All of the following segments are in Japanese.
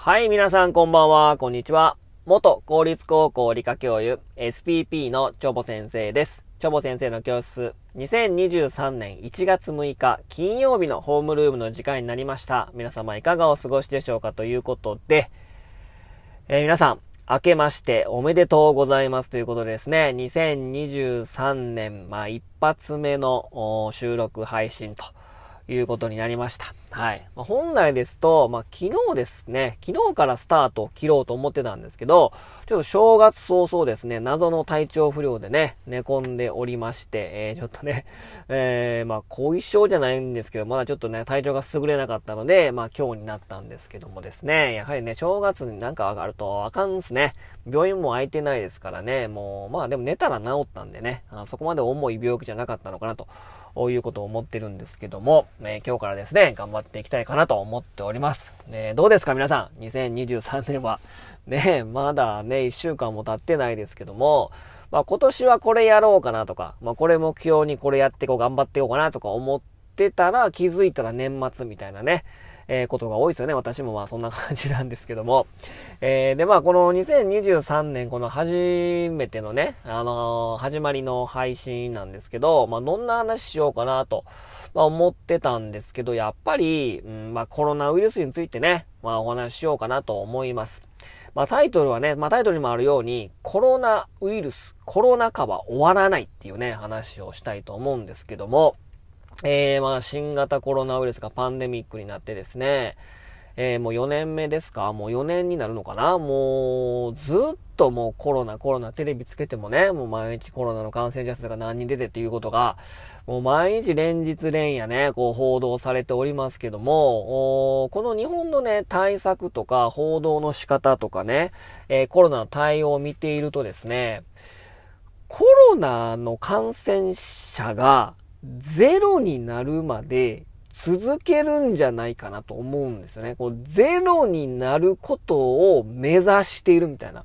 はい、皆さんこんばんは、こんにちは。元公立高校理科教諭 SPP のチョボ先生です。チョボ先生の教室、2023年1月6日金曜日のホームルームの時間になりました。皆様いかがお過ごしでしょうかということで、えー、皆さん、明けましておめでとうございますということでですね、2023年、まあ一発目の収録配信ということになりました。はい。まあ、本来ですと、まあ、昨日ですね、昨日からスタートを切ろうと思ってたんですけど、ちょっと正月早々ですね、謎の体調不良でね、寝込んでおりまして、えー、ちょっとね、えー、まあ、後遺症じゃないんですけど、まだちょっとね、体調が優れなかったので、まあ、今日になったんですけどもですね、やはりね、正月になんか上がるとあかんですね。病院も空いてないですからね、もう、まあでも寝たら治ったんでね、あそこまで重い病気じゃなかったのかなと。ういうことを思ってるんですけども、えー、今日からですね、頑張っていきたいかなと思っております。ね、どうですか皆さん ?2023 年は。ね、まだね、1週間も経ってないですけども、まあ今年はこれやろうかなとか、まあこれ目標にこれやってこう、頑張っていこうかなとか思ってたら気づいたら年末みたいなね、えー、ことが多いですよね。私もまあそんな感じなんですけども。えー、でまあこの2023年この初めてのね、あのー、始まりの配信なんですけど、まあどんな話しようかなと、まあ思ってたんですけど、やっぱり、うん、まあコロナウイルスについてね、まあお話ししようかなと思います。まあタイトルはね、まあタイトルにもあるように、コロナウイルス、コロナ禍は終わらないっていうね、話をしたいと思うんですけども、えー、まあ、新型コロナウイルスがパンデミックになってですね、えー、もう4年目ですか？もう4年になるのかな？もう、ずっともうコロナ、コロナ、テレビつけてもね、もう毎日コロナの感染者数が何人出てっていうことが、もう毎日連日連夜ね、こう報道されておりますけども、この日本のね、対策とか報道の仕方とかね、えー、コロナの対応を見ているとですね、コロナの感染者がゼロになるまで続けるんじゃないかなと思うんですよね。こうゼロになることを目指しているみたいな。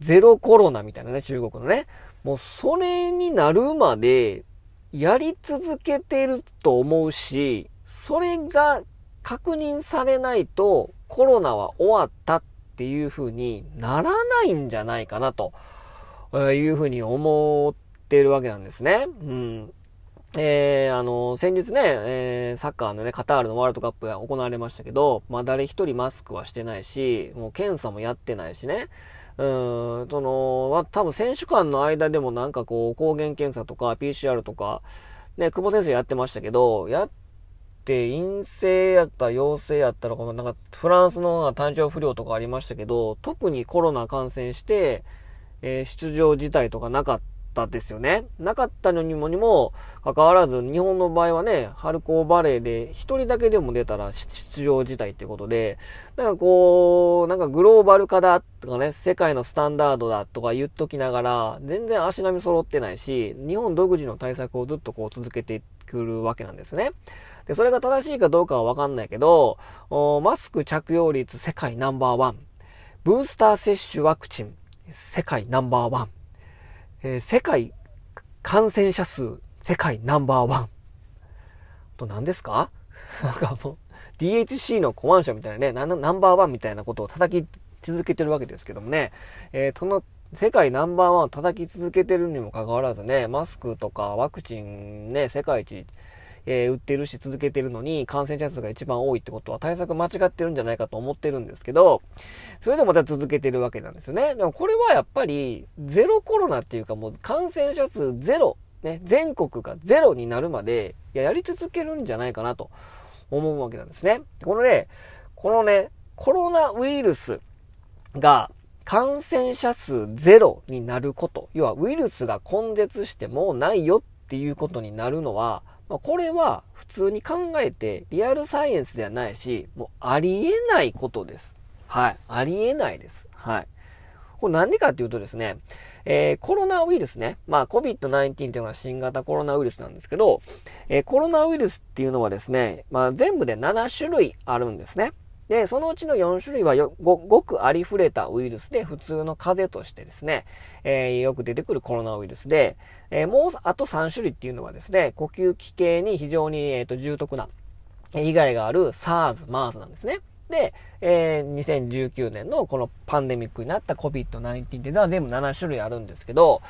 ゼロコロナみたいなね、中国のね。もうそれになるまでやり続けていると思うし、それが確認されないとコロナは終わったっていう風にならないんじゃないかなという風に思ってるわけなんですね。うん。えー、あの、先日ね、えー、サッカーのね、カタールのワールドカップが行われましたけど、まあ、誰一人マスクはしてないし、もう検査もやってないしね、うん、その、ま多分選手間の間でもなんかこう、抗原検査とか PCR とか、ね、久保先生やってましたけど、やって陰性やった陽性やったら、このなんかフランスの体調不良とかありましたけど、特にコロナ感染して、えー、出場自体とかなかった。ったですよね。なかったのにもにも、関わらず、日本の場合はね、春高バレーで一人だけでも出たら出場自体っていうことで、なんかこう、なんかグローバル化だとかね、世界のスタンダードだとか言っときながら、全然足並み揃ってないし、日本独自の対策をずっとこう続けてくるわけなんですね。で、それが正しいかどうかはわかんないけど、マスク着用率世界ナンバーワン。ブースター接種ワクチン世界ナンバーワン。えー、世界感染者数世界ナンバーワン。と何ですか？なんかもう、DHC のコマンションみたいなねナ、ナンバーワンみたいなことを叩き続けてるわけですけどもね、えー、その世界ナンバーワンを叩き続けてるにもかかわらずね、マスクとかワクチンね、世界一えー、売ってるし続けてるのに感染者数が一番多いってことは対策間違ってるんじゃないかと思ってるんですけど、それでもまた続けてるわけなんですよね。でもこれはやっぱりゼロコロナっていうかもう感染者数ゼロ、ね、全国がゼロになるまで、いや、やり続けるんじゃないかなと思うわけなんですね。このね、このね、コロナウイルスが感染者数ゼロになること、要はウイルスが根絶してもうないよっていうことになるのは、まあ、これは普通に考えてリアルサイエンスではないし、もうありえないことです。はい。ありえないです。はい。これなんでかっていうとですね、えー、コロナウイルスね、まあ COVID-19 っていうのは新型コロナウイルスなんですけど、えー、コロナウイルスっていうのはですね、まあ全部で7種類あるんですね。で、そのうちの4種類はごごくありふれたウイルスで普通の風邪としてですね、えー、よく出てくるコロナウイルスで、えー、もうあと3種類っていうのはですね、呼吸器系に非常に、えーと、重篤な被害がある SARS、MERS なんですね。で、えー、2019年のこのパンデミックになった COVID-19 っていうのは全部7種類あるんですけど、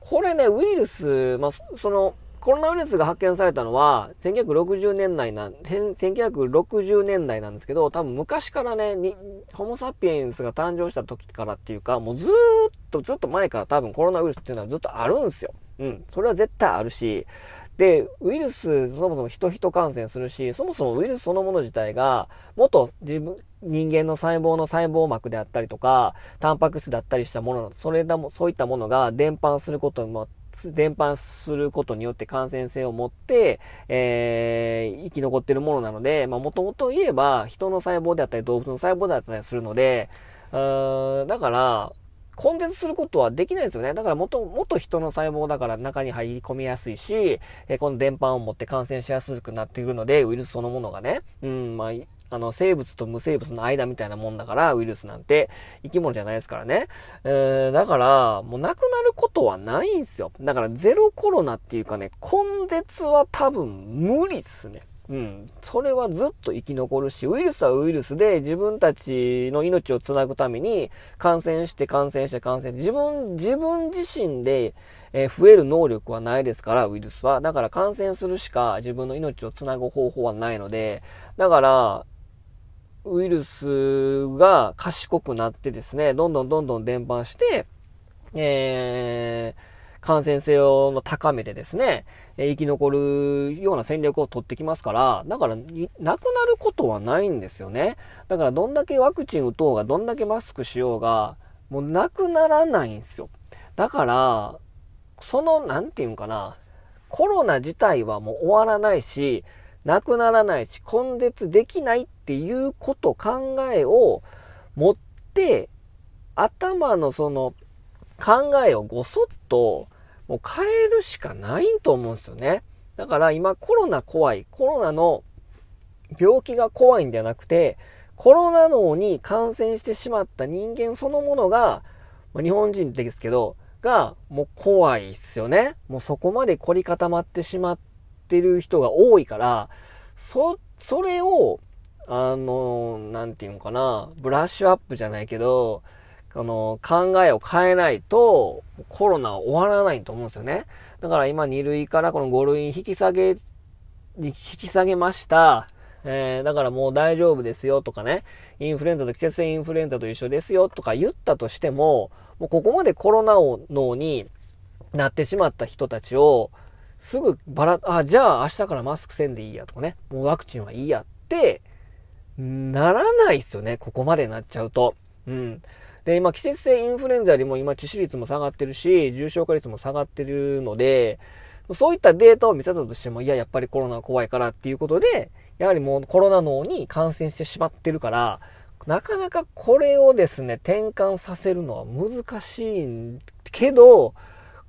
これね、ウイルス、まあ、その、コロナウイルスが発見されたのは、1960年代な、1960年代なんですけど、多分昔からね、に、ホモサピエンスが誕生した時からっていうか、もうずーっと、ずっと前から多分コロナウイルスっていうのはずっとあるんですよ。うん。それは絶対あるし、で、ウイルス、そもそも人人感染するし、そもそもウイルスそのもの自体が、元自分、人間の細胞の細胞膜であったりとか、タンパク質だったりしたもの、それだも、そういったものが伝播することも、伝播することによって感染性を持って、えー、生き残ってるものなので、まあ、もともと言えば、人の細胞であったり、動物の細胞であったりするので、だから、根絶することはできないですよね。だからもと、もと人の細胞だから中に入り込みやすいし、えこの電波を持って感染しやすくなっているので、ウイルスそのものがね、うん、まあ、あの、生物と無生物の間みたいなもんだから、ウイルスなんて生き物じゃないですからね。えー、だから、もうなくなることはないんですよ。だからゼロコロナっていうかね、根絶は多分無理っすね。うん。それはずっと生き残るし、ウイルスはウイルスで自分たちの命をつなぐために感染して感染して感染自分、自分自身で、え増える能力はないですから、ウイルスは。だから感染するしか自分の命をつなぐ方法はないので、だから、ウイルスが賢くなってですね、どんどんどんどん伝播して、えー、感染性を高めてですね、生き残るような戦略を取ってきますから、だから、なくなることはないんですよね。だからどんだけワクチン打とうが、どんだけマスクしようが、もうなくならないんですよ。だから、その、なんていうんかな、コロナ自体はもう終わらないし、なくならないし、根絶できないっていうこと、考えを持って、頭のその考えをごそっともう変えるしかないと思うんですよね。だから今コロナ怖い。コロナの病気が怖いんじゃなくて、コロナ脳に感染してしまった人間そのものが、まあ、日本人ですけど、がもう怖いっすよね。もうそこまで凝り固まってしまってる人が多いから、そ、それを、あの、なんていうのかな、ブラッシュアップじゃないけど、あの、考えを変えないと、コロナは終わらないと思うんですよね。だから今2類からこの5類に引き下げ、引き下げました。えー、だからもう大丈夫ですよとかね、インフルエンザと季節性インフルエンザと一緒ですよとか言ったとしても、もうここまでコロナを脳になってしまった人たちを、すぐばら、あ、じゃあ明日からマスクせんでいいやとかね、もうワクチンはいいやって、ならないっすよね、ここまでなっちゃうと。うん。で、今、季節性インフルエンザよりも今、致死率も下がってるし、重症化率も下がってるので、そういったデータを見せたとしても、いや、やっぱりコロナは怖いからっていうことで、やはりもうコロナ脳に感染してしまってるから、なかなかこれをですね、転換させるのは難しいけど、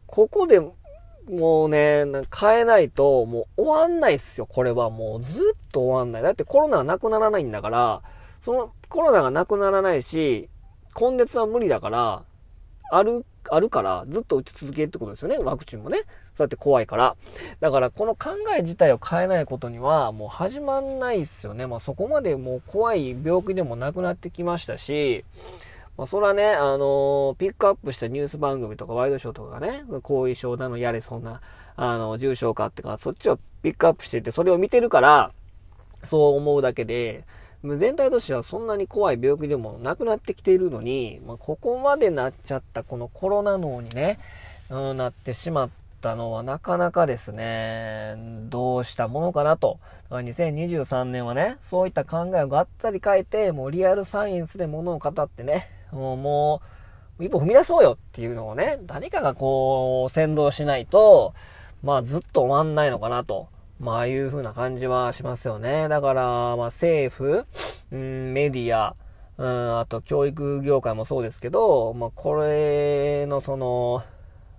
ここでもうね、変えないともう終わんないっすよ、これはもうずっと終わんない。だってコロナはなくならないんだから、そのコロナがなくならないし、根絶は無理だから、ある、あるから、ずっと打ち続けるってことですよね。ワクチンもね。そうやって怖いから。だから、この考え自体を変えないことには、もう始まんないっすよね。まあ、そこまでもう怖い病気でもなくなってきましたし、まあ、それはね、あのー、ピックアップしたニュース番組とかワイドショーとかがね、後遺症なのやれ、そんな、あの、重症化ってか、そっちをピックアップしてて、それを見てるから、そう思うだけで、全体としてはそんなに怖い病気でもなくなってきているのに、まあ、ここまでなっちゃったこのコロナ脳にね、うん、なってしまったのはなかなかですね、どうしたものかなと。2023年はね、そういった考えをがったり変えて、もうリアルサイエンスで物を語ってね、もうもう、一歩踏み出そうよっていうのをね、誰かがこう、先導しないと、まあずっと終わんないのかなと。まあ、ああいう風な感じはしますよね。だから、まあ、政府、うん、メディア、うん、あと教育業界もそうですけど、まあ、これのその、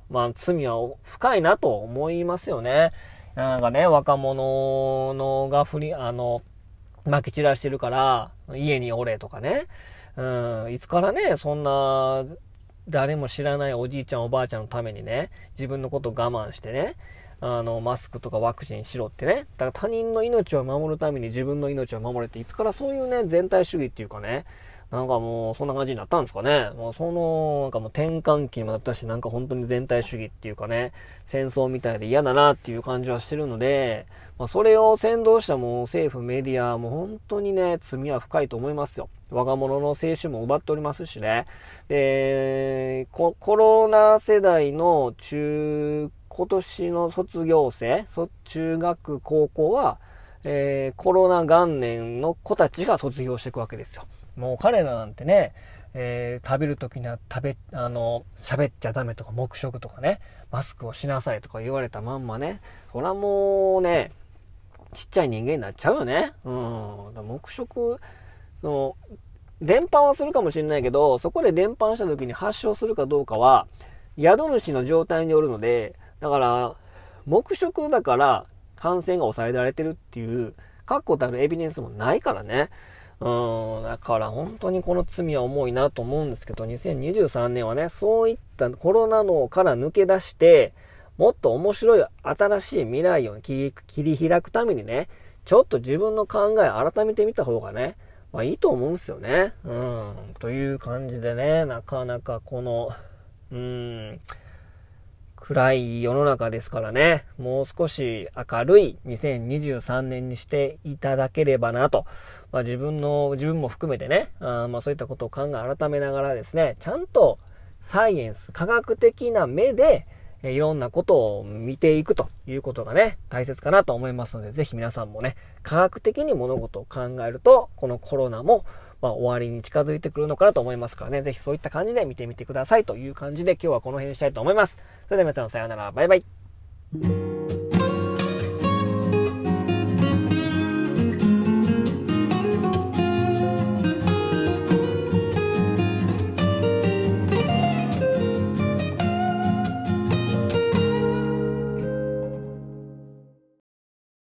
まあ、罪は深いなと思いますよね。なんかね、若者のが振り、あの、撒き散らしてるから、家におれとかね。うん、いつからね、そんな、誰も知らないおじいちゃんおばあちゃんのためにね、自分のこと我慢してね、あの、マスクとかワクチンしろってね。だから他人の命を守るために自分の命を守れって、いつからそういうね、全体主義っていうかね、なんかもう、そんな感じになったんですかね。もうその、なんかもう転換期にもなったし、なんか本当に全体主義っていうかね、戦争みたいで嫌だなっていう感じはしてるので、まあ、それを先導したもう政府、メディアも本当にね、罪は深いと思いますよ。若者の青春も奪っておりますしね。で、コロナ世代の中、今年の卒業生、中学、高校は、えー、コロナ元年の子たちが卒業していくわけですよ。もう彼らなんてね、えー、食べるときには食べ、あの、喋っちゃダメとか、黙食とかね、マスクをしなさいとか言われたまんまね、そらもうね、ちっちゃい人間になっちゃうよね。うん。黙食の、伝播はするかもしれないけど、そこで伝播した時に発症するかどうかは、宿主の状態によるので、だから、黙食だから感染が抑えられてるっていう、確固たるエビデンスもないからね。うん、だから本当にこの罪は重いなと思うんですけど、2023年はね、そういったコロナのから抜け出して、もっと面白い新しい未来を切り開くためにね、ちょっと自分の考え改めてみた方がね、まあいいと思うんですよね。うん。という感じでね、なかなかこの、うん、暗い世の中ですからね、もう少し明るい2023年にしていただければなと、まあ、自分の、自分も含めてね、あまあそういったことを考え改めながらですね、ちゃんとサイエンス、科学的な目で、えいろんなことを見ていくということがね、大切かなと思いますので、ぜひ皆さんもね、科学的に物事を考えると、このコロナも、まあ、終わりに近づいてくるのかなと思いますからね、ぜひそういった感じで見てみてくださいという感じで今日はこの辺にしたいと思います。それでは皆さんさようなら、バイバイ。